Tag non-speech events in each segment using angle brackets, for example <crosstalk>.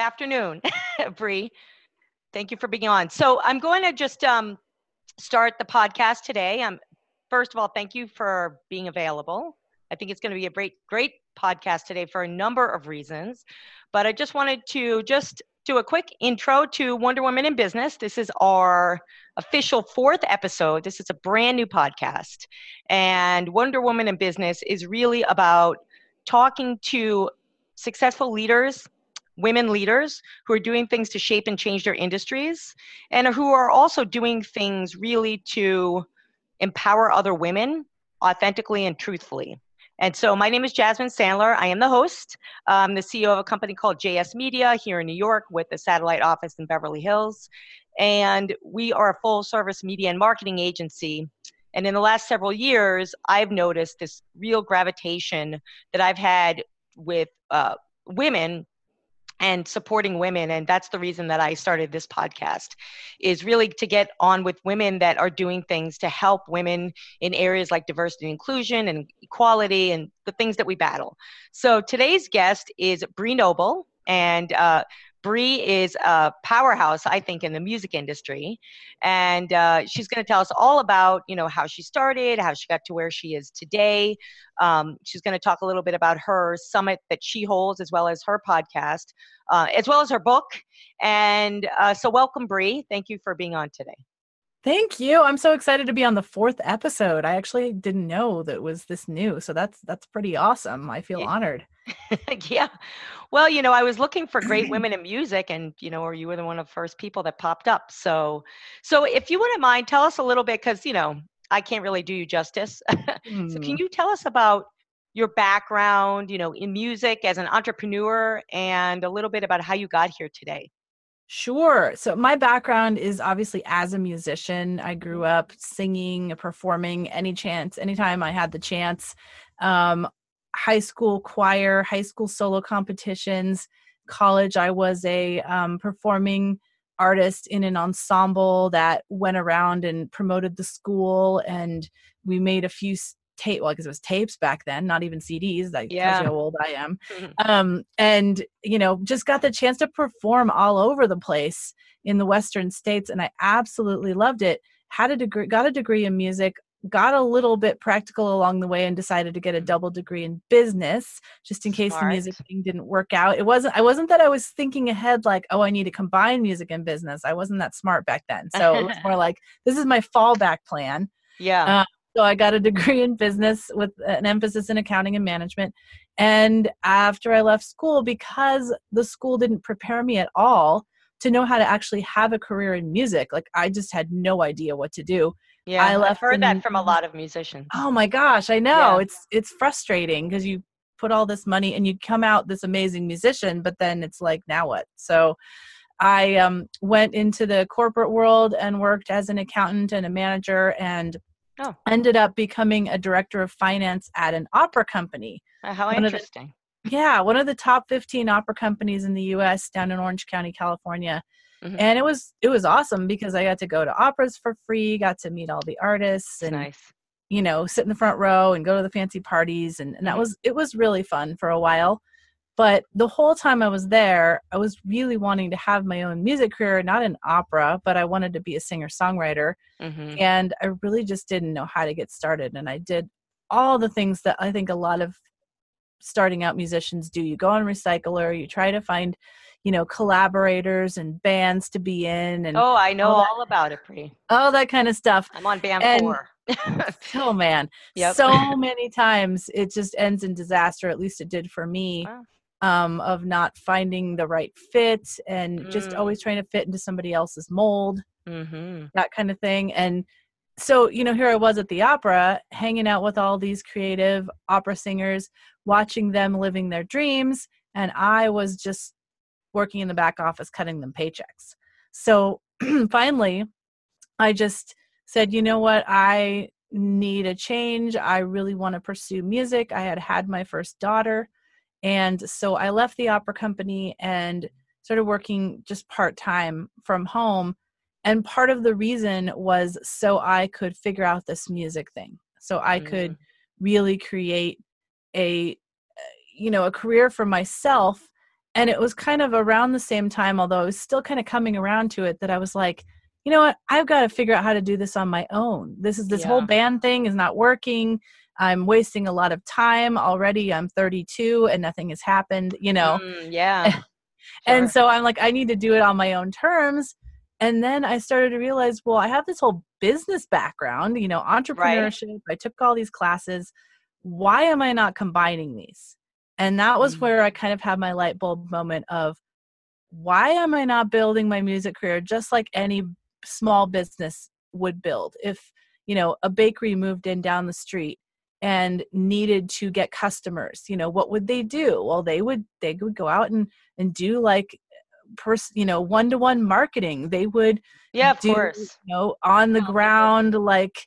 afternoon, <laughs> Bree. Thank you for being on. So I'm going to just um, start the podcast today. Um, first of all, thank you for being available. I think it's going to be a great, great podcast today for a number of reasons. But I just wanted to just do a quick intro to Wonder Woman in Business. This is our official fourth episode. This is a brand new podcast. And Wonder Woman in Business is really about talking to successful leaders, women leaders who are doing things to shape and change their industries and who are also doing things really to empower other women authentically and truthfully. And so my name is Jasmine Sandler. I am the host. I'm the CEO of a company called JS Media here in New York with a satellite office in Beverly Hills. And we are a full service media and marketing agency. And in the last several years, I've noticed this real gravitation that I've had with uh, women and supporting women and that's the reason that i started this podcast is really to get on with women that are doing things to help women in areas like diversity and inclusion and equality and the things that we battle. So today's guest is bree noble and uh, Bree is a powerhouse, I think, in the music industry, and uh, she's going to tell us all about, you know, how she started, how she got to where she is today. Um, she's going to talk a little bit about her summit that she holds, as well as her podcast, uh, as well as her book. And uh, so, welcome, Bree. Thank you for being on today. Thank you. I'm so excited to be on the fourth episode. I actually didn't know that was this new, so that's that's pretty awesome. I feel yeah. honored. <laughs> yeah. Well, you know, I was looking for great women in music, and you know, or you were the one of the first people that popped up. So, so if you wouldn't mind, tell us a little bit, because you know, I can't really do you justice. mm. <laughs> So, can you tell us about your background, you know, in music as an entrepreneur, and a little bit about how you got here today? Sure. So my background is obviously as a musician. I grew up singing, performing any chance, anytime I had the chance. Um, high school choir, high school solo competitions, college. I was a um, performing artist in an ensemble that went around and promoted the school, and we made a few tape well because it was tapes back then not even cds that yeah. tells you how old i am. Um and you know just got the chance to perform all over the place in the western states and i absolutely loved it. Had a degree got a degree in music got a little bit practical along the way and decided to get a mm-hmm. double degree in business just in case Smart. the music thing didn't work out. It wasn't i wasn't that i was thinking ahead like oh i need to combine music and business. I wasn't that smart back then. So it was <laughs> more like this is my fallback plan. Yeah. Uh, so I got a degree in business with an emphasis in accounting and management. And after I left school, because the school didn't prepare me at all to know how to actually have a career in music, like I just had no idea what to do. Yeah, I left I've heard that from a lot of musicians. Oh my gosh, I know. Yeah. It's it's frustrating because you put all this money and you come out this amazing musician, but then it's like now what? So I um, went into the corporate world and worked as an accountant and a manager and Oh. Ended up becoming a director of finance at an opera company. Uh, how one interesting. The, yeah, one of the top 15 opera companies in the US down in Orange County, California. Mm-hmm. And it was it was awesome because I got to go to operas for free, got to meet all the artists and nice. you know, sit in the front row and go to the fancy parties and, and that mm-hmm. was it was really fun for a while. But the whole time I was there, I was really wanting to have my own music career, not in opera, but I wanted to be a singer songwriter. Mm-hmm. And I really just didn't know how to get started. And I did all the things that I think a lot of starting out musicians do. You go on Recycler, you try to find, you know, collaborators and bands to be in. And oh, I know all, all about it, Bree. All that kind of stuff. I'm on band and, four. <laughs> oh man, yep. so many times it just ends in disaster. At least it did for me. Wow um, of not finding the right fit and mm. just always trying to fit into somebody else's mold, mm-hmm. that kind of thing. And so, you know, here I was at the opera, hanging out with all these creative opera singers, watching them living their dreams. And I was just working in the back office, cutting them paychecks. So <clears throat> finally, I just said, you know what? I need a change. I really want to pursue music. I had had my first daughter. And so I left the opera company and started working just part time from home. And part of the reason was so I could figure out this music thing. So I mm. could really create a you know a career for myself and it was kind of around the same time although i was still kind of coming around to it that i was like you know what i've got to figure out how to do this on my own this is this yeah. whole band thing is not working i'm wasting a lot of time already i'm 32 and nothing has happened you know mm, yeah <laughs> sure. and so i'm like i need to do it on my own terms and then i started to realize well i have this whole business background you know entrepreneurship right. i took all these classes why am i not combining these and that was mm. where I kind of had my light bulb moment of why am I not building my music career just like any small business would build? If, you know, a bakery moved in down the street and needed to get customers, you know, what would they do? Well, they would they would go out and and do like pers- you know, one-to-one marketing. They would yeah, of do, course. You know, on the oh, ground like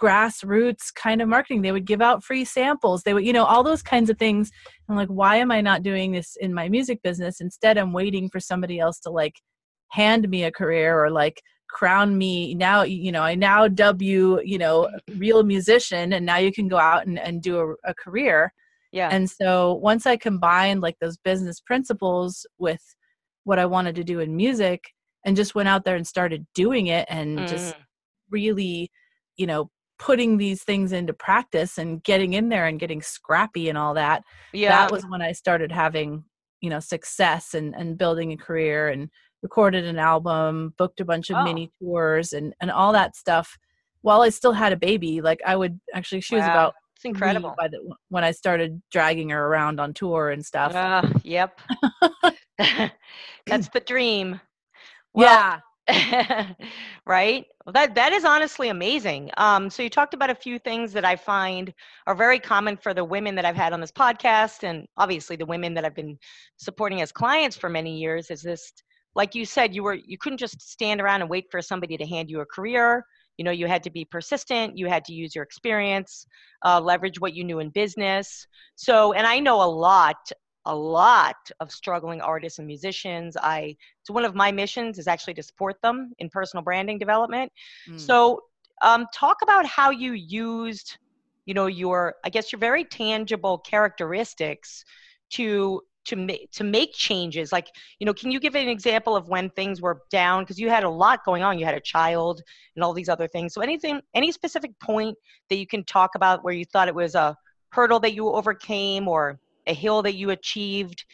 grassroots kind of marketing. They would give out free samples. They would, you know, all those kinds of things. I'm like, why am I not doing this in my music business? Instead, I'm waiting for somebody else to like hand me a career or like crown me. Now you know i now dub you you know real musician and now you can go out and, and do a, a career. Yeah. And so once i combined like those business principles with what i wanted to do in music and just went out there and started doing it and mm. just really you know putting these things into practice and getting in there and getting scrappy and all that yeah. that was when i started having you know success and and building a career and recorded an album booked a bunch of oh. mini tours and and all that stuff while i still had a baby. Like i would actually she wow. was about it's incredible. by the, when i started dragging her around on tour and stuff. Uh, yep. <laughs> <laughs> That's the dream. Well, yeah. <laughs> right? Well that that is honestly amazing. Um, so you talked about a few things that i find are very common for the women that i've had on this podcast and obviously the women that i've been supporting as clients for many years is this like you said you were you couldn't just stand around and wait for somebody to hand you a career you know you had to be persistent you had to use your experience uh, leverage what you knew in business so and i know a lot a lot of struggling artists and musicians. I so one of my missions is actually to support them in personal branding development. Mm. So um, talk about how you used, you know, your I guess your very tangible characteristics to to make to make changes like you know can you give an example of when things were down? Because you had a lot going on. You had a child and all these other things. So anything any specific point that you can talk about where you thought it was a hurdle that you overcame or a hill that you achieved?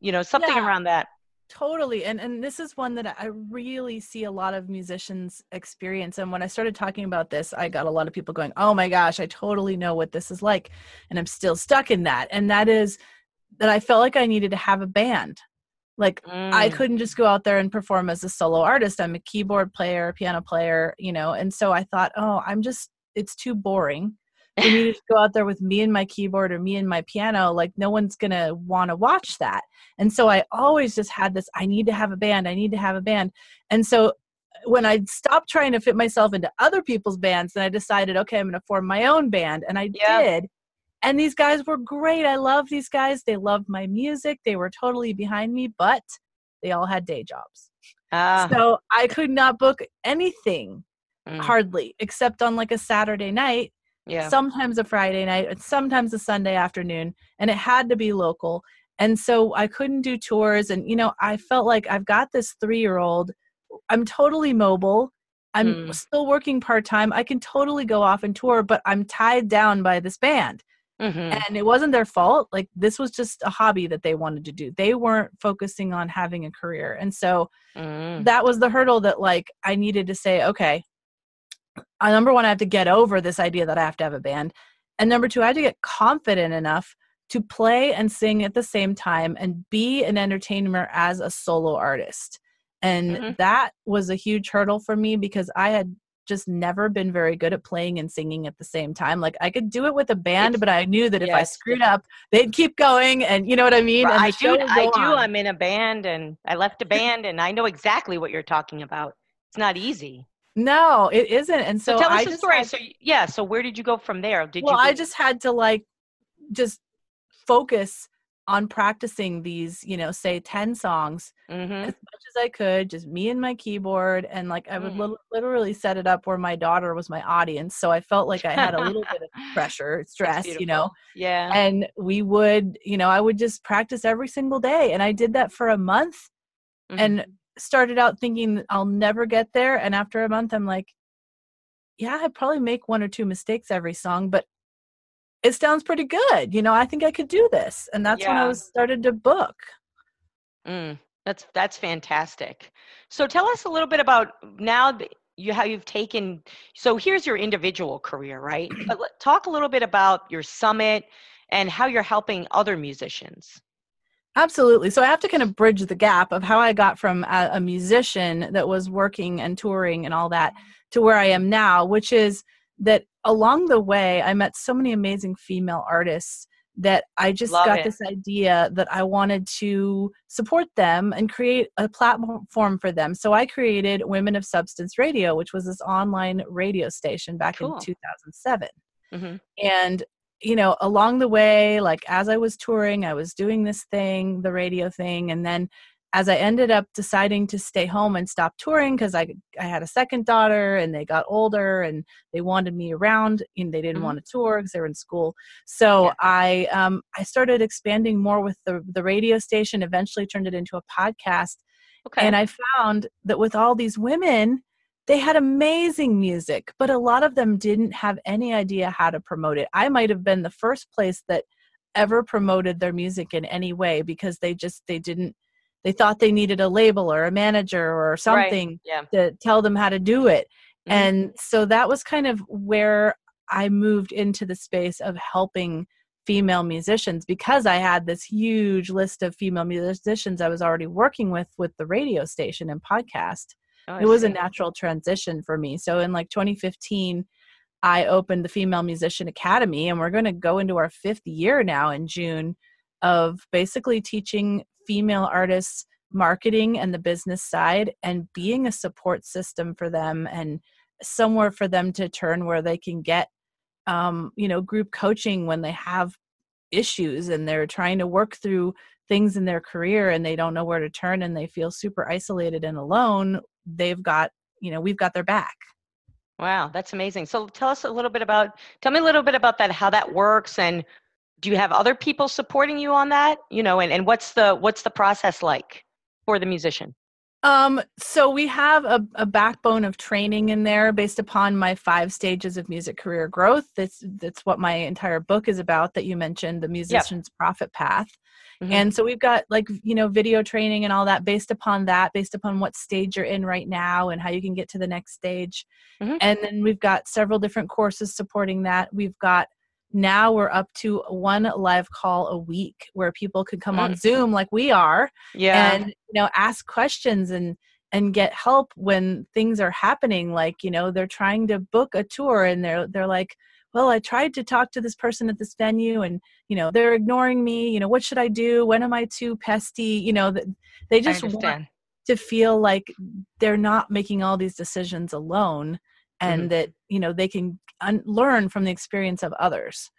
You know something yeah, around that. Totally. And and this is one that i really see a lot of musicians experience. And when i started talking about this i got a lot of people going oh my gosh i totally know what this is like. And i'm still stuck in that. And that is that i felt like i needed to have a band like mm. i couldn't just go out there and perform as a solo artist i'm a keyboard player piano player you know and so i thought oh i'm just it's too boring for me to <laughs> go out there with me and my keyboard or me and my piano, like no one's gonna want to watch that. And so I always just had this I need to have a band, I need to have a band. And so when I stopped trying to fit myself into other people's bands, then I decided, okay, I'm gonna form my own band. And I yeah. did. And these guys were great. I love these guys. They loved my music. They were totally behind me, but they all had day jobs. Ah. So I could not book anything mm. hardly except on like a Saturday night yeah. sometimes a Friday night, and sometimes a Sunday afternoon, and it had to be local. And so I couldn't do tours. And, you know, I felt like I've got this three year old. I'm totally mobile. I'm mm. still working part time. I can totally go off and tour, but I'm tied down by this band. Mm-hmm. And it wasn't their fault. Like, this was just a hobby that they wanted to do. They weren't focusing on having a career. And so mm. that was the hurdle that, like, I needed to say, okay, uh, number one, I have to get over this idea that I have to have a band. And number two, I have to get confident enough to play and sing at the same time and be an entertainer as a solo artist. And mm-hmm. that was a huge hurdle for me because I had just never been very good at playing and singing at the same time. Like I could do it with a band, but I knew that if I screwed up, they'd keep going, and you know what I mean. I do. I do. On. I'm in a band, and I left a band, and I know exactly what you're talking about. It's not easy. No, it isn't. And so, so tell us I the story. Had, so yeah, so where did you go from there? Did well, you? I just had to like just focus on practicing these, you know, say 10 songs Mm-hmm. as much as I could, just me and my keyboard. And like I would Mm. lit- literally set it up where my daughter was my audience. So I felt like I had a little bit of <laughs> pressure, stress, you know. Yeah. And we would, you know, I would just practice every single day. And I did that for a month Mhm. and started out thinking I'll never get there. And after a month, I'm like, yeah, I probably make one or two mistakes every song, but it sounds pretty good. You know, I think I could do this. And that's when I was started to book. Mm, that's that's fantastic. So tell us a little bit about now that you how you've taken. So here's your individual career, right? <clears throat> But talk a little bit about your summit and how you're helping other musicians. Absolutely. So I have to kind of bridge the gap of how I got from a, a musician that was working and touring and all that to where I am now, which is that along the way, I met so many amazing female artists that I just Love got it. this idea that I wanted to support them and create a platform for them. So I created Women of Substance Radio, which was this online radio station back Cool. in 2007 hmm and you know along the way like as i was touring i was doing this thing the radio thing and then as i ended up deciding to stay home and stop touring because i i had a second daughter and they got older and they wanted me around and they didn't Mhm. want to tour because they were in school so Yeah. i um i started expanding more with the the radio station eventually turned it into a podcast Okay. and I found that with all these women, they had amazing music, but a lot of them didn't have any idea how to promote it. I might have been the first place that ever promoted their music in any way because they just they didn't they thought they needed a label or a manager or something yeah. to tell them how to do it. Mhm. And so that was kind of where I moved into the space of helping female musicians because I had this huge list of female musicians I was already working with with the radio station and podcast. Oh, it was a natural transition for me. So in like 2015, I opened the Female Musician Academy, and we're going to go into our fifth year now in June of basically teaching female artists marketing and the business side and being a support system for them and somewhere for them to turn where they can get um, you know group coaching when they have issues and they're trying to work through things in their career and they don't know where to turn and they feel super isolated and alone they've got you know we've got their back Wow, that's amazing. So tell us a little bit about tell me a little bit about that, how that works and do you have other people supporting you on that? You know, and, and what's the what's the process like for the musician? um so we have a, a backbone of training in there based upon my five stages of music career growth that's that's what my entire book is about that you mentioned the musician's profit path Mhm. and so we've got like you know video training and all that based upon that based upon what stage you're in right now and how you can get to the next stage Mhm. and then we've got several different courses supporting that we've got now we're up to one live call a week where people could come on mm. zoom like we are Yeah. and you know ask questions and and get help when things are happening. Like you know they're trying to book a tour and they're they're like well i tried to talk to this person at this venue and you know they're ignoring me. You know what should i do? When am i too pesty? You know they just want to feel like they're not making all these decisions alone and Mhm. that you know they can un- learn from the experience of others.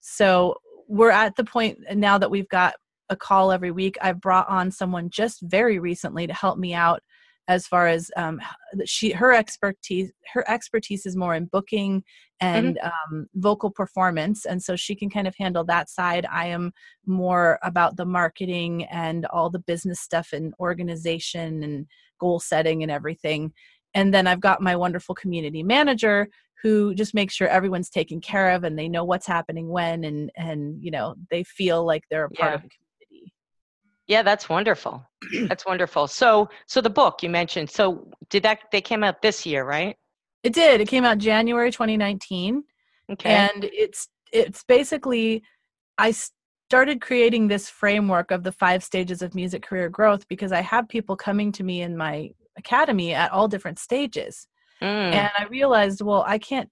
So we're at the point now that we've got a call every week. I've brought on someone just very recently to help me out as far as um, she her expertise her expertise is more in booking and um, vocal performance and so she can kind of handle that side. I am more about the marketing and all the business stuff and organization and goal setting and everything and then i've got my wonderful community manager who just makes sure everyone's taken care of and they know what's happening when and and you know they feel like they're a part Yeah. of the community Yeah, that's wonderful. <clears throat> That's wonderful. So so the book you mentioned. So did that they came out this year, right? it did it came out january 2019 Okay. and it's it's basically i started creating this framework of the five stages of music career growth because i have people coming to me in my academy at all different stages Mm, and i realized well i can't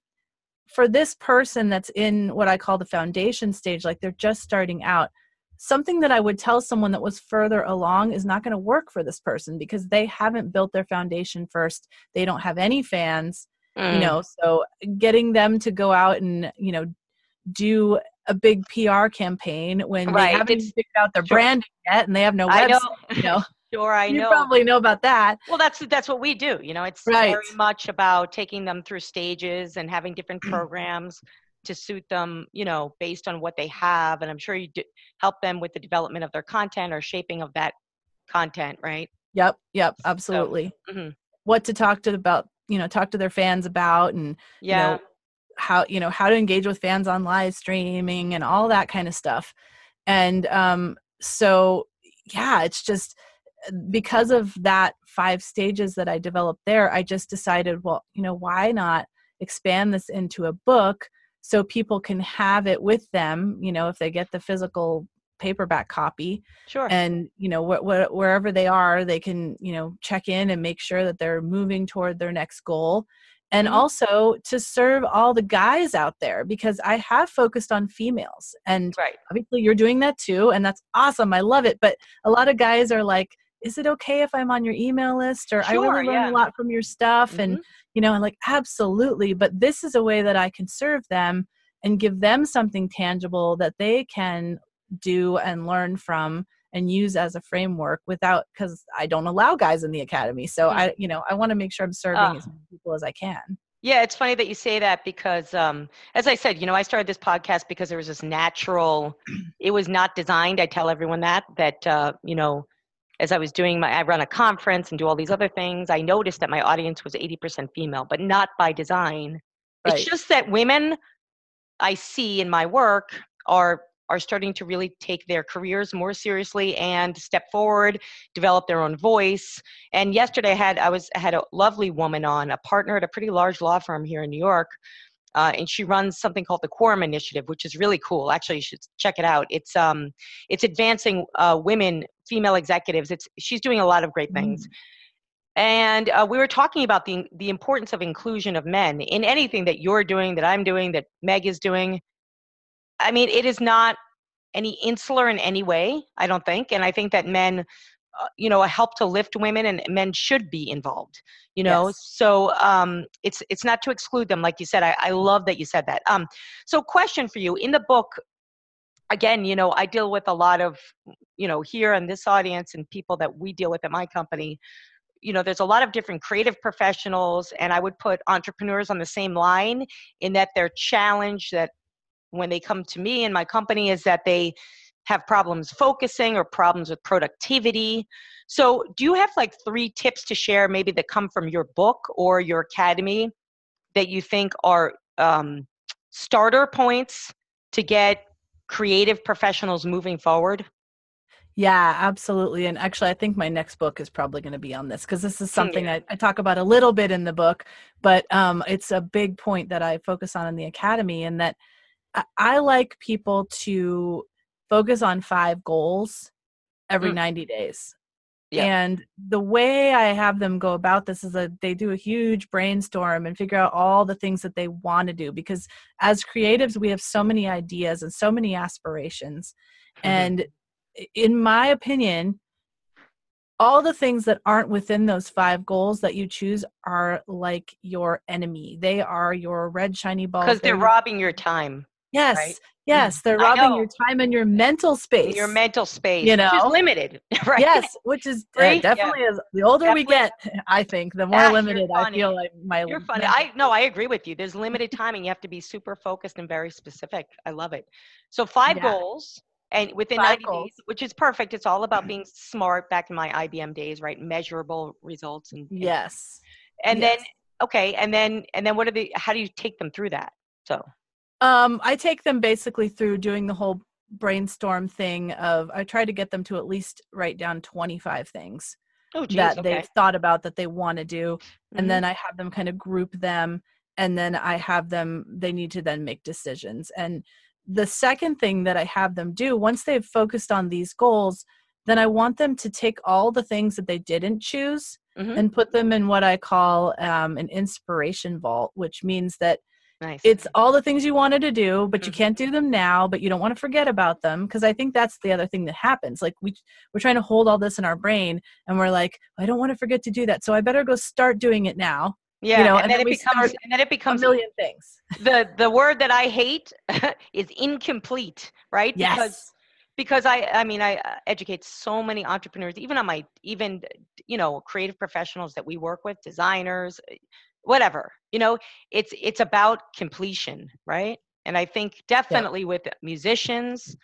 for this person that's in what i call the foundation stage like they're just starting out something that i would tell someone that was further along is not going to work for this person because they haven't built their foundation first they don't have any fans you mm, know so getting them to go out and you know do a big PR campaign when Right, they haven't figured out their sure. branding yet and they have no I know. website. You know, <laughs> Sure, I you know. You probably know about that. Well, that's that's what we do. You know, it's Right. very much about taking them through stages and having different programs to suit them. You know, based on what they have, and I'm sure you do help them with the development of their content or shaping of that content, right? Yep, yep, absolutely. mhm. What to talk to about, you know, talk to their fans about and Yeah. know, how you know how to engage with fans on live streaming and all that kind of stuff and um so yeah it's just because of that five stages that i developed there i just decided well you know why not expand this into a book so people can have it with them you know if they get the physical paperback copy sure. and you know wh- wh- wherever they are they can you know check in and make sure that they're moving toward their next goal and Mhm. also to serve all the guys out there because i have focused on females and right. obviously you're doing that too and that's awesome i love it but a lot of guys are like is it okay if i'm on your email list or i Sure, really learn yeah. a lot from your stuff and Mhm. you know, and like absolutely, but this is a way that I can serve them and give them something tangible that they can do and learn from and use as a framework without because I don't allow guys in the academy. So Hmm. I, you know, I want to make sure I'm serving Ah. as many people as I can. Yeah, it's funny that you say that because, um, as I said, you know, I started this podcast because there was this natural. It was not designed. I tell everyone that that uh, you know, as I was doing my, I run a conference and do all these other things. I noticed that my audience was eighty percent female, but not by design. Right. It's just that women I see in my work are are starting to really take their careers more seriously and step forward, develop their own voice. And yesterday I had I was I had a lovely woman on, a partner at a pretty large law firm here in New York. Uh, and she runs something called the Quorum Initiative, which is really cool. Actually, you should check it out. It's um, it's advancing uh, women, female executives. It's she's doing a lot of great things. And uh, we were talking about the the importance of inclusion of men in anything that you're doing, that I'm doing, that Meg is doing. I mean, it is not any insular in any way. I don't think, and I think that men, you know, a help to lift women, and men should be involved. You know, Yes. so um, it's it's not to exclude them, like you said. I, I love that you said that. Um, so, question for you in the book. Again, you know, I deal with a lot of, you know, here in this audience and people that we deal with at my company you know there's a lot of different creative professionals and i would put entrepreneurs on the same line in that their challenge that when they come to me and my company is that they have problems focusing or problems with productivity so do you have like three tips to share maybe that come from your book or your academy that you think are um, starter points to get creative professionals moving forward Yeah, absolutely. And actually, I think my next book is probably going to be on this because this is something yeah. I, I talk about a little bit in the book, but um, it's a big point that I focus on in the academy, and that I, I like people to focus on five goals every Mm. 90 days. Yeah. And the way I have them go about this is that they do a huge brainstorm and figure out all the things that they want to do because as creatives, we have so many ideas and so many aspirations. Mhm. And in my opinion, all the things that aren't within those five goals that you choose are like your enemy. They are your red shiny balls. because they're robbing your time Yes. right? Yes. They're robbing your time and your mental space. your mental space You which is know? limited <laughs> right Yes, which is uh, Right? Yeah. definitely is the older we get, I think, the more Ah, limited I feel like my you're funny i no i agree with you there's <laughs> limited time and you have to be super focused and very specific i love it so five Yeah. goals and within Five 90 goals. days which is perfect it's all about <clears throat> being smart back in my ibm days right measurable results and and- Yes. and yes. then okay and then and then what are the how do you take them through that so Um, I take them basically through doing the whole brainstorm thing of I try to get them to at least write down 25 things oh geez, that okay. they've thought about that they want to do Mhm. and then I have them kind of group them and then I have them they need to then make decisions and the second thing that I have them do once they've focused on these goals then I want them to take all the things that they didn't choose Mhm. and put them in what I call um, an inspiration vault which means that nice it's all the things you wanted to do but you Mhm. can't do them now but you don't want to forget about them because i think that's the other thing that happens like we we're trying to hold all this in our brain and we're like i don't want to forget to do that so i better go start doing it now Yeah, you know, and, and then, then it becomes and then it becomes a million things. the the word that I hate <laughs> is incomplete, right? Yes. Because because I I mean I educate so many entrepreneurs, even on my even you know creative professionals that we work with, designers, whatever. You know, it's it's about completion, right? And I think definitely with musicians.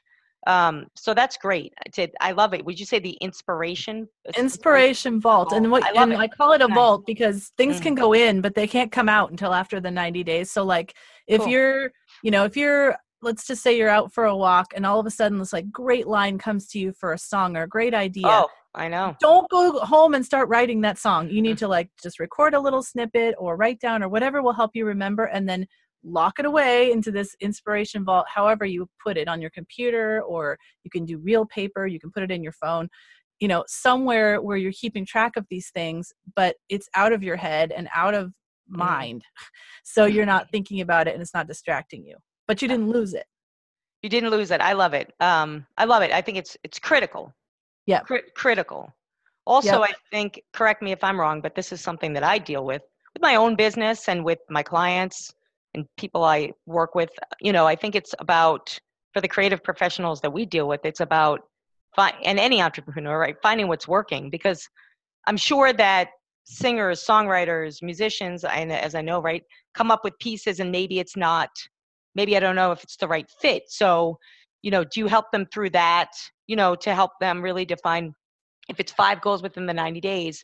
Um, so that's great. I did- I love it. Would you say the inspiration? Inspiration vault, and what I and it. I call it a Nice. vault because things Mm. can go in, but they can't come out until after the ninety days. So like if Cool. you're, you know, if you're let's just say you're out for a walk and all of a sudden this like great line comes to you for a song or a great idea Oh, I know. don't go home and start writing that song. You need to like just record a little snippet or write down or whatever will help you remember and then lock it away into this inspiration vault however you put it on your computer or you can do real paper, you can put it in your phone. You know, somewhere where you're keeping track of these things, but it's out of your head and out of Mm. mind. <laughs> So you're not thinking about it and it's not distracting you. But you didn't lose it. You didn't lose it. I love it. Um, I love it. I think it's it's critical. Yeah. Cri- critical. Also, Yep. I think correct me if I'm wrong, but this is something that I deal with with my own business and with my clients and people I work with. You know, I think it's about for the creative professionals that we deal with. It's about fi- and any entrepreneur, right? Finding what's working because I'm sure that singers, songwriters, musicians, and as I know, right, come up with pieces and maybe it's not maybe I don't know if it's the right fit. So, you know, do you help them through that, you know, to help them really define if it's five goals within the 90 days?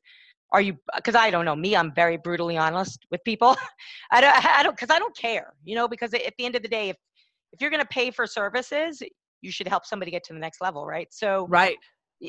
Are you, because I don't know, me, I'm very brutally honest with people. <laughs> I don't, I don't, because I don't care, you know, because at the end of the day, if, if you're going to pay for services, you should help somebody get to the next level, right? So, Right.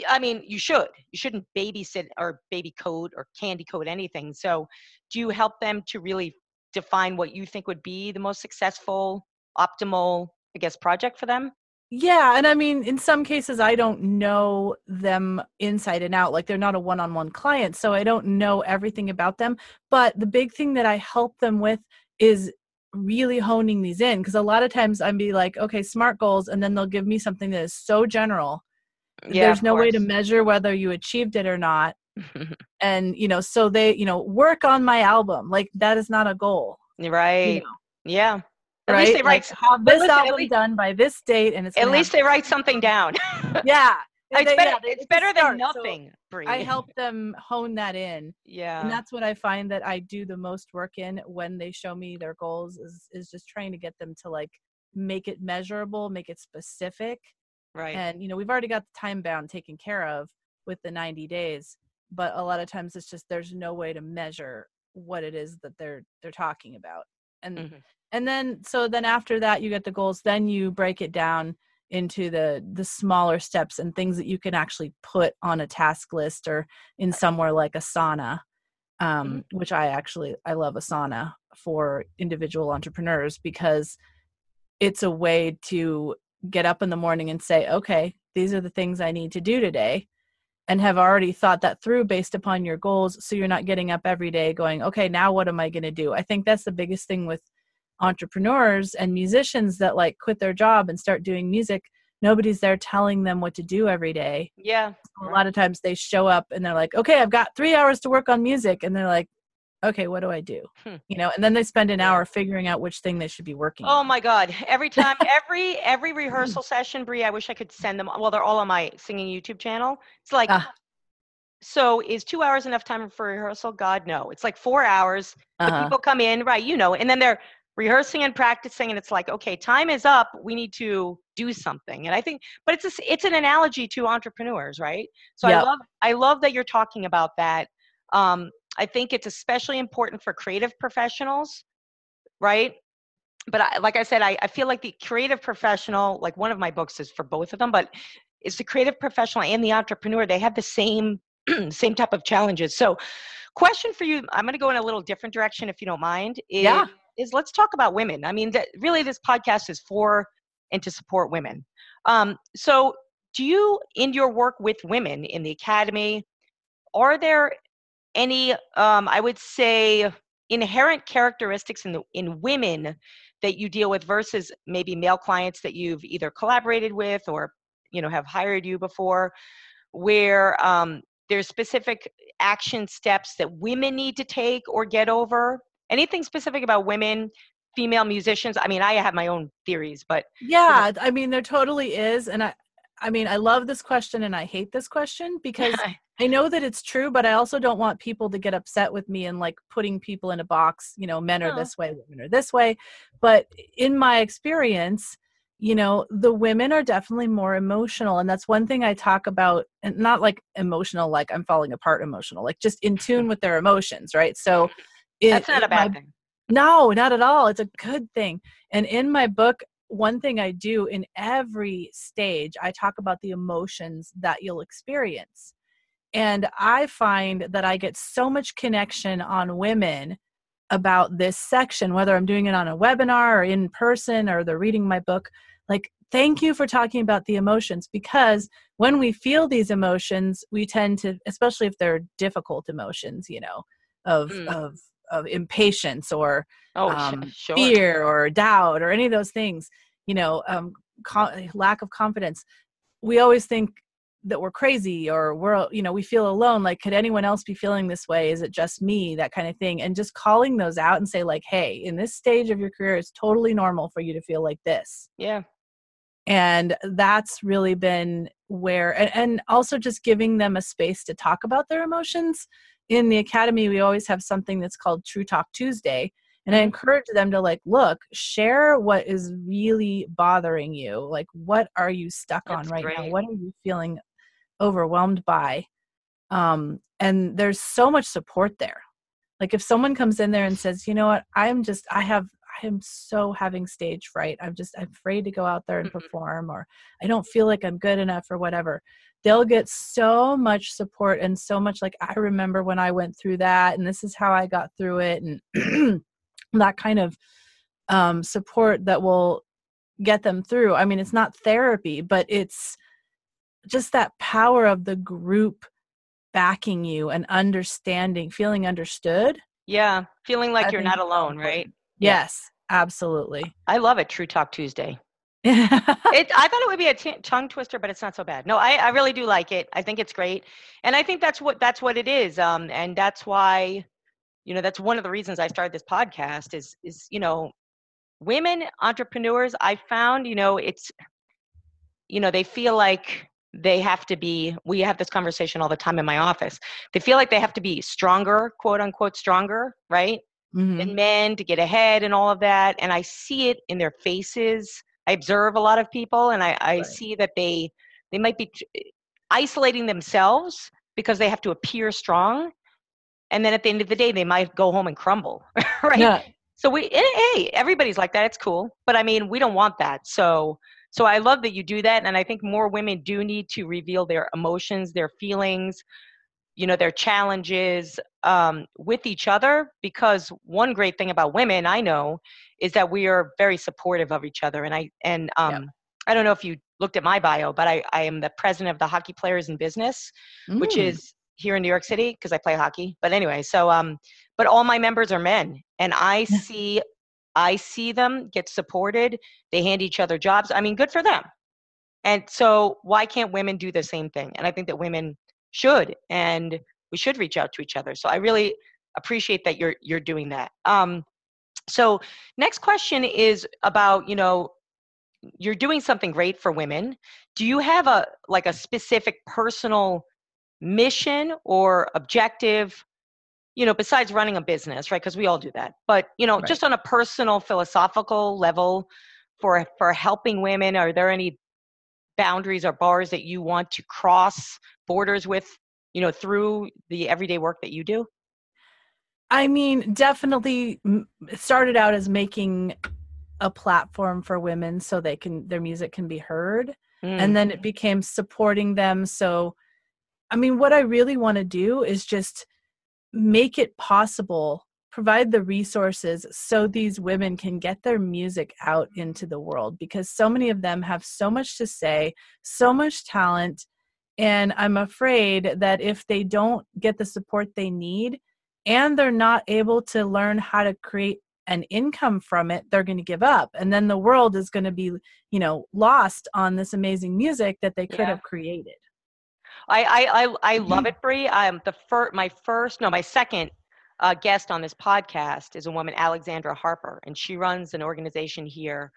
I mean, you should. You shouldn't babysit or baby code or candy code anything. So, do you help them to really define what you think would be the most successful, optimal, I guess, project for them? Yeah, and I mean, in some cases, I don't know them inside and out. Like they're not a one-on-one client, so I don't know everything about them. But the big thing that I help them with is really honing these in because a lot of times I'd be like, okay, smart goals, and then they'll give me something that is so general. Mm, yeah, There's no way to measure whether you achieved it or not. <laughs> And you know, so they, you know, work on my album. Like that is not a goal. right. know, Yeah. At right? least they Like, write. have this listen, album least- done by this date, and it's At least they write something down. yeah it's <laughs> they- better. yeah, they- it's better than start. So nothing. Bree. i help them hone that in Yeah. and that's what i find that i do the most work in when they show me their goals is is just trying to get them to like make it measurable make it specific right. and you know we've already got the time bound taken care of with the 90 days but a lot of times it's just there's no way to measure what it is that they're they're talking about and Mhm. and then so then after that you get the goals then you break it down into the the smaller steps and things that you can actually put on a task list or in somewhere like asana um, which i actually i love asana for individual entrepreneurs because it's a way to get up in the morning and say okay these are the things i need to do today and have already thought that through based upon your goals so you're not getting up every day going okay now what am i going to do? I think that's the biggest thing with entrepreneurs and musicians that like quit their job and start doing music. Nobody's there telling them what to do every day. Yeah. a lot of times they show up and they're like okay i've got three hours to work on music and they're like okay what do i do Hmm. you know and then they spend an hour figuring out which thing they should be working Oh on. my God! Every <laughs> time, every every rehearsal <clears throat> session, Bree. I wish I could send them. Well, they're all on my singing YouTube channel. It's like, Ah. so is two hours enough time for rehearsal? God, no. It's like four hours. Uh-huh. people come in, right? You know, and then they're rehearsing and practicing, and it's like, okay, time is up. We need to do something. And I think, but it's a, it's an analogy to entrepreneurs, right? So I love I love that you're talking about that. Um, I think it's especially important for creative professionals, right? But I, like I said, I, I feel like the creative professional, like one of my books is for both of them, but it's the creative professional and the entrepreneur. They have the same <clears throat> same type of challenges. So, question for you, I'm going to go in a little different direction if you don't mind. Is, Yeah. Is let's talk about women. I mean, that, really, this podcast is for and to support women. Um, so, do you, in your work with women in the academy, are there any, um, I would say, inherent characteristics in the in women that you deal with versus maybe male clients that you've either collaborated with or you know have hired you before, where um, there's specific action steps that women need to take or get over? Anything specific about women, female musicians? I mean, I have my own theories, but yeah, you know. I mean, there totally is, and I, I mean, I love this question and I hate this question because <laughs> I know that it's true, but I also don't want people to get upset with me and like putting people in a box. You know, men are this way, women are this way. But in my experience, you know, the women are definitely more emotional. And that's one thing I talk about, and not like emotional, like I'm falling apart emotional, like just in tune with their emotions, right? So it, that's not a bad my, thing. No, not at all. It's a good thing. And in my book, one thing I do in every stage, I talk about the emotions that you'll experience. And I find that I get so much connection on women about this section, whether I'm doing it on a webinar or in person or they're reading my book. Like, thank you for talking about the emotions because when we feel these emotions, we tend to, especially if they're difficult emotions, you know, of, mm. of, of impatience or oh, um, sure. fear or doubt or any of those things, you know, um, co- lack of confidence. We always think that we're crazy or we're you know we feel alone like could anyone else be feeling this way? Is it just me? That kind of thing. And just calling those out and say like hey in this stage of your career it's totally normal for you to feel like this. Yeah. And that's really been where and, and also just giving them a space to talk about their emotions in the academy we always have something that's called true talk tuesday and i encourage them to like look share what is really bothering you. Like what are you stuck That's on right great. now what are you feeling overwhelmed by? Um and there's so much support there. Like if someone comes in there and says you know what? I'm just i have i am so having stage fright i'm just i'm afraid to go out there and mm-hmm. perform or i don't feel like i'm good enough or whatever they'll get so much support and so much like i remember when i went through that and this is how i got through it and <clears throat> that kind of um, support that will get them through i mean it's not therapy but it's just that power of the group backing you and understanding, feeling understood. Yeah, feeling like I you're not alone, right? Yes, yeah. absolutely. I love it. True Talk Tuesday. <laughs> it, I thought it would be a t- tongue twister, but it's not so bad. No, I, I really do like it. I think it's great, and I think that's what that's what it is. Um, and that's why, you know, that's one of the reasons I started this podcast. Is is you know, women entrepreneurs. I found, you know, it's, you know, they feel like they have to be we have this conversation all the time in my office they feel like they have to be stronger quote unquote stronger right mm-hmm. than men to get ahead and all of that and i see it in their faces i observe a lot of people and i, I right. see that they they might be isolating themselves because they have to appear strong and then at the end of the day they might go home and crumble <laughs> right yeah. so we hey everybody's like that it's cool but i mean we don't want that so so I love that you do that. And I think more women do need to reveal their emotions, their feelings, you know, their challenges um, with each other. Because one great thing about women, I know, is that we are very supportive of each other. And I, and, um, yeah. I don't know if you looked at my bio, but I, I am the president of the Hockey Players in Business, mm. which is here in New York City because I play hockey. But anyway, so um, but all my members are men, and I see I see them get supported. They hand each other jobs. I mean, good for them. And so, why can't women do the same thing? And I think that women should, and we should reach out to each other. So I really appreciate that you're you're doing that. Um, so next question is about you know you're doing something great for women. Do you have a like a specific personal mission or objective you know, besides running a business, right? Because we all do that. But, you know, right. just on a personal philosophical level for for helping women, are there any boundaries or bars that you want to cross borders with, you know, through the everyday work that you do? I mean, definitely started out as making a platform for women so they can their music can be heard. Mm. And then it became supporting them so I mean, what I really want to do is just make it possible provide the resources so these women can get their music out into the world because so many of them have so much to say, so much talent. And I'm afraid that if they don't get the support they need and they're not able to learn how to create an income from it, they're going to give up. And then the world is going to be, you know, lost on this amazing music that they could yeah. have created. I I I, I love it, Bree. I'm the first, my first, no, my second uh, guest on this podcast is a woman, Alexandra Harper, and she runs an organization here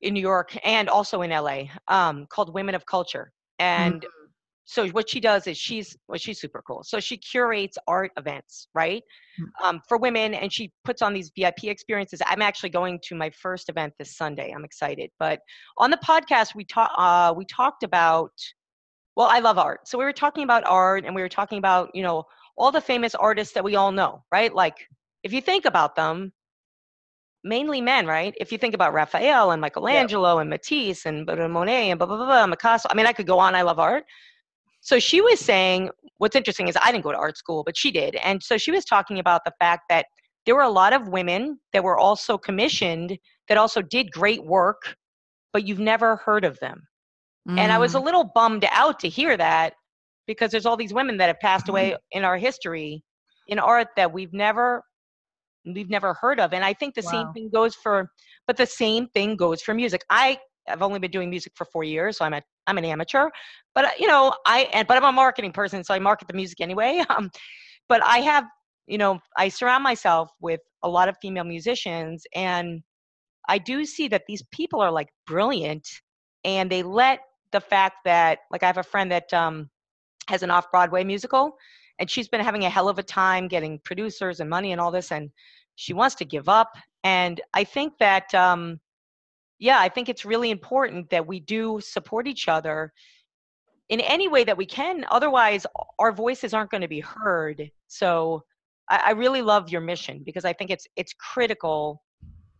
in New York and also in LA um, called Women of Culture. And mm-hmm so what she does is she's well she's super cool so she curates art events right hmm. um, for women and she puts on these vip experiences i'm actually going to my first event this sunday i'm excited but on the podcast we talked uh, we talked about well i love art so we were talking about art and we were talking about you know all the famous artists that we all know right like if you think about them mainly men, right? If you think about Raphael and Michelangelo and Matisse and Monet and blah blah blah, blah Picasso. I mean, I could go on. I love art, so she was saying, what's interesting is I didn't go to art school, but she did. And so she was talking about the fact that there were a lot of women that were also commissioned that also did great work, but you've never heard of them. Mm. And I was a mm. little bummed out to hear that because there's all these women that have passed away mm-hmm. in our history in art that we've never we've never heard of and i think the wow. same thing goes for but the same thing goes for music i I've only been doing music for four years, so I'm a I'm an amateur. But uh, you know, I and but I'm a marketing person, so I market the music anyway. <laughs> Um, but I have, you know, I surround myself with a lot of female musicians, and I do see that these people are like brilliant, and they let the fact that like I have a friend that um, has an off Broadway musical, and she's been having a hell of a time getting producers and money and all this, and she wants to give up. And I think that um, yeah, I think it's really important that we do support each other in any way that we can. Otherwise, our voices aren't going to be heard. So I, I really love your mission because I think it's it's critical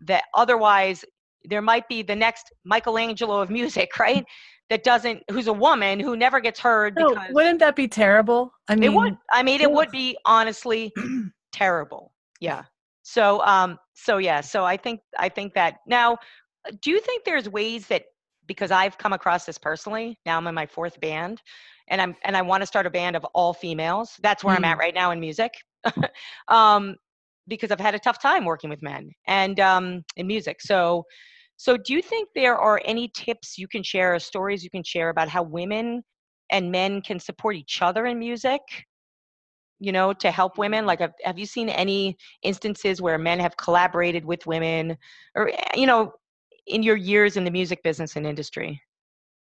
that otherwise there might be the next Michelangelo of music, <laughs> right? That doesn't, who's a woman who never gets heard. No, because wouldn't that be terrible? I mean, it would. I mean, it would be honestly <clears throat> terrible. Yeah. So, um, so yeah. So I think I think that now do you think there's ways that because I've come across this personally, now I'm in my fourth band and I'm and I want to start a band of all females. That's where mm. I'm at mm. right now in music. <laughs> um, because I've had a tough time working with men and um, in music. So so do you think there are any tips you can share or stories you can share about how women and men can support each other in music? you know to help women like have, have you seen any instances where men have collaborated with women or eh, you know in your years in the music business and industry?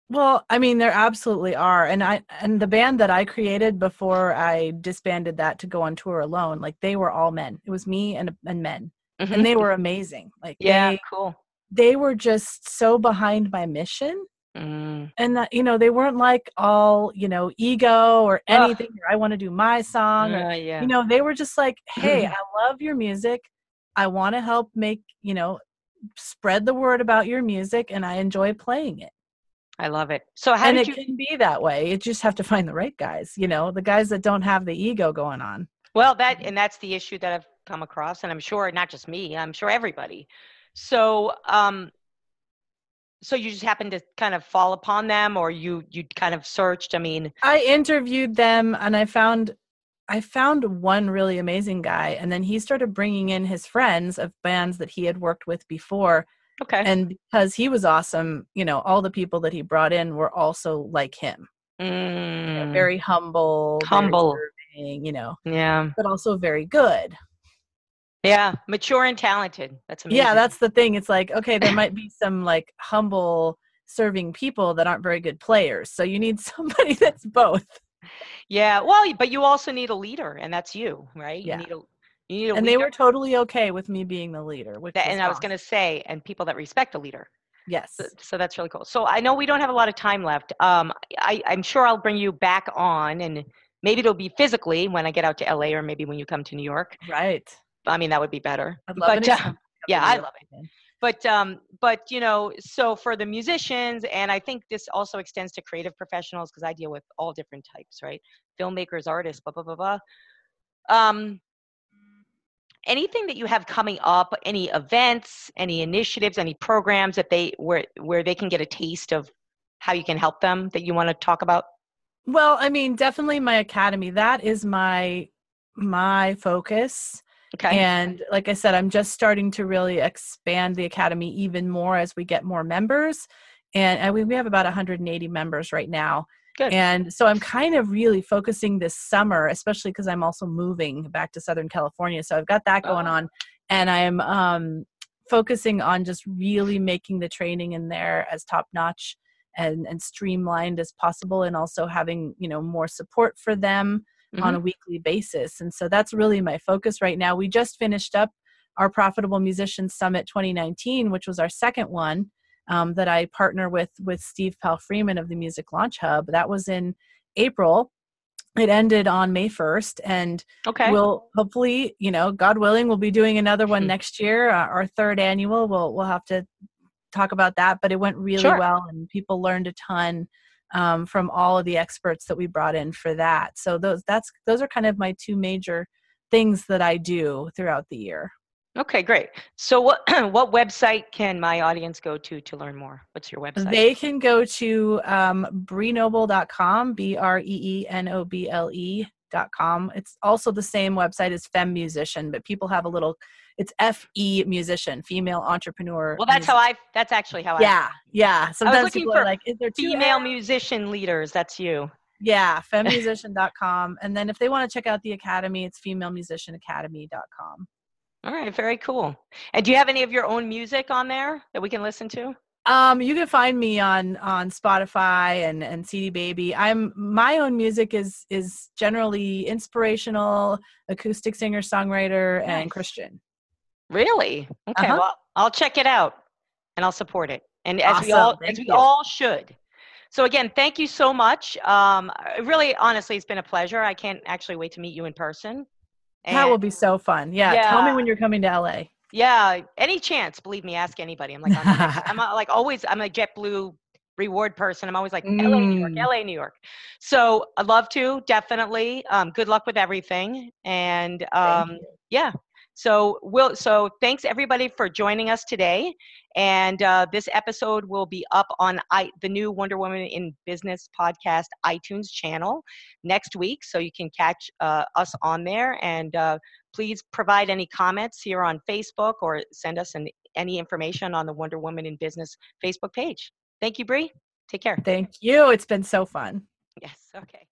Well, I mean, there absolutely are, and I and the band that I created before I disbanded that to go on tour alone, like they were all men. It was me and and men, mm-hmm. and they were amazing. Like <laughs> yeah, they, cool. They were just so behind my mission, mm. and that you know they weren't like all you know ego or anything. Or I want to do my song, uh, or, yeah. you know they were just like, hey, <clears throat> I love your music. I want to help make you know spread the word about your music and I enjoy playing it. I love it. So how and it you... can be that way. You just have to find the right guys, you know, the guys that don't have the ego going on. Well, that and that's the issue that I've come across, and I'm sure not just me. I'm sure everybody. So, um, so you just happened to kind of fall upon them, or you you kind of searched. I mean, I interviewed them, and I found I found one really amazing guy, and then he started bringing in his friends of bands that he had worked with before. Okay. And because he was awesome, you know, all the people that he brought in were also like him. Mm. You know, very humble, humble, serving, you know. Yeah. But also very good. Yeah, mature and talented. That's amazing. Yeah, that's the thing. It's like, okay, there might be some like humble serving people that aren't very good players. So you need <laughs> somebody that's both. Yeah, well, but you also need a leader, and that's you, right? Yeah. You need a, you need a and leader. they were totally okay with me being the leader. Which that, and awesome. I was going to say, and people that respect a leader. Yes. So, so, that's really cool. So I know we don't have a lot of time left. Um, I, I'm sure I'll bring you back on, and maybe it'll be physically when I get out to LA, or maybe when you come to New York. Right. I mean, that would be better. I'd love but, uh, yeah, I love it but um but you know so for the musicians and i think this also extends to creative professionals because i deal with all different types right? Filmmakers artists blah blah blah blah. Um anything that you have coming up any events any initiatives any programs that they where where they can get a taste of how you can help them that you want to talk about? Well i mean definitely my academy that is my my focus Okay. And like I said, I'm just starting to really expand the academy even more as we get more members. And, and we, we have about 180 members right now. Good. And so I'm kind of really focusing this summer, especially because I'm also moving back to Southern California. So I've got that going Oh. on. And I'm um, focusing on just really making the training in there as top notch and, and streamlined as possible and also having, you know, more support for them on a weekly basis. And so that's really my focus right now. We just finished up our Profitable Musicians Summit 2019, which was our second one um, that I partner with with Steve Palfreman of the Music Launch Hub. That was in April. It ended on May 1st, and okay. we'll hopefully, you know, God willing, we'll be doing another one Hmm. next year, uh, our third annual. We'll we'll have to talk about that, but it went really Sure. well, and people learned a ton um, from all of the experts that we brought in for that. So those that's those are kind of my two major things that I do throughout the year. Okay, great. So what <clears throat> what website can my audience go to to learn more? What's your website? They can go to um, breenoble.com, B R E E N O B L E dot com. It's also the same website as Fem Musician, but people have a little. It's F E Musician, female entrepreneur. well, that's how I. That's actually how I. Yeah, yeah. Sometimes looking people for are like, "Is there two Female Fs?" musician leaders. That's you. Yeah, femmusician.com. <laughs> and then if they want to check out the academy, it's femalemusicianacademy.com. All right, very cool. And do you have any of your own music on there that we can listen to? Um, you can find me on on Spotify and and CD Baby. I'm my own music is is generally inspirational, acoustic singer songwriter, Nice. and Christian. Really? Okay. Uh-huh. Well, I'll check it out and I'll support it. And as we all Thank as we you. all should. So again, thank you so much. Um, really, honestly, it's been a pleasure. I can't actually wait to meet you in person. that will be so fun. Yeah, tell me when you're coming to LA. Yeah, any chance, believe me, ask anybody. I'm like, I'm, I'm uh, like always, I'm a JetBlue reward person. I'm always like, LA, New York, Mm. LA, New York. So I'd love to, definitely. Um, good luck with everything. And um, yeah, so we'll, so thanks everybody for joining us today. And uh, this episode will be up on I, the new Wonder Woman in Business podcast iTunes channel next week. So you can catch uh, us on there. And uh, please provide any comments here on Facebook or send us an, any information on the Wonder Woman in Business Facebook page. Thank you, Bree. Take care. Thank you. It's been so fun. Yes. Okay.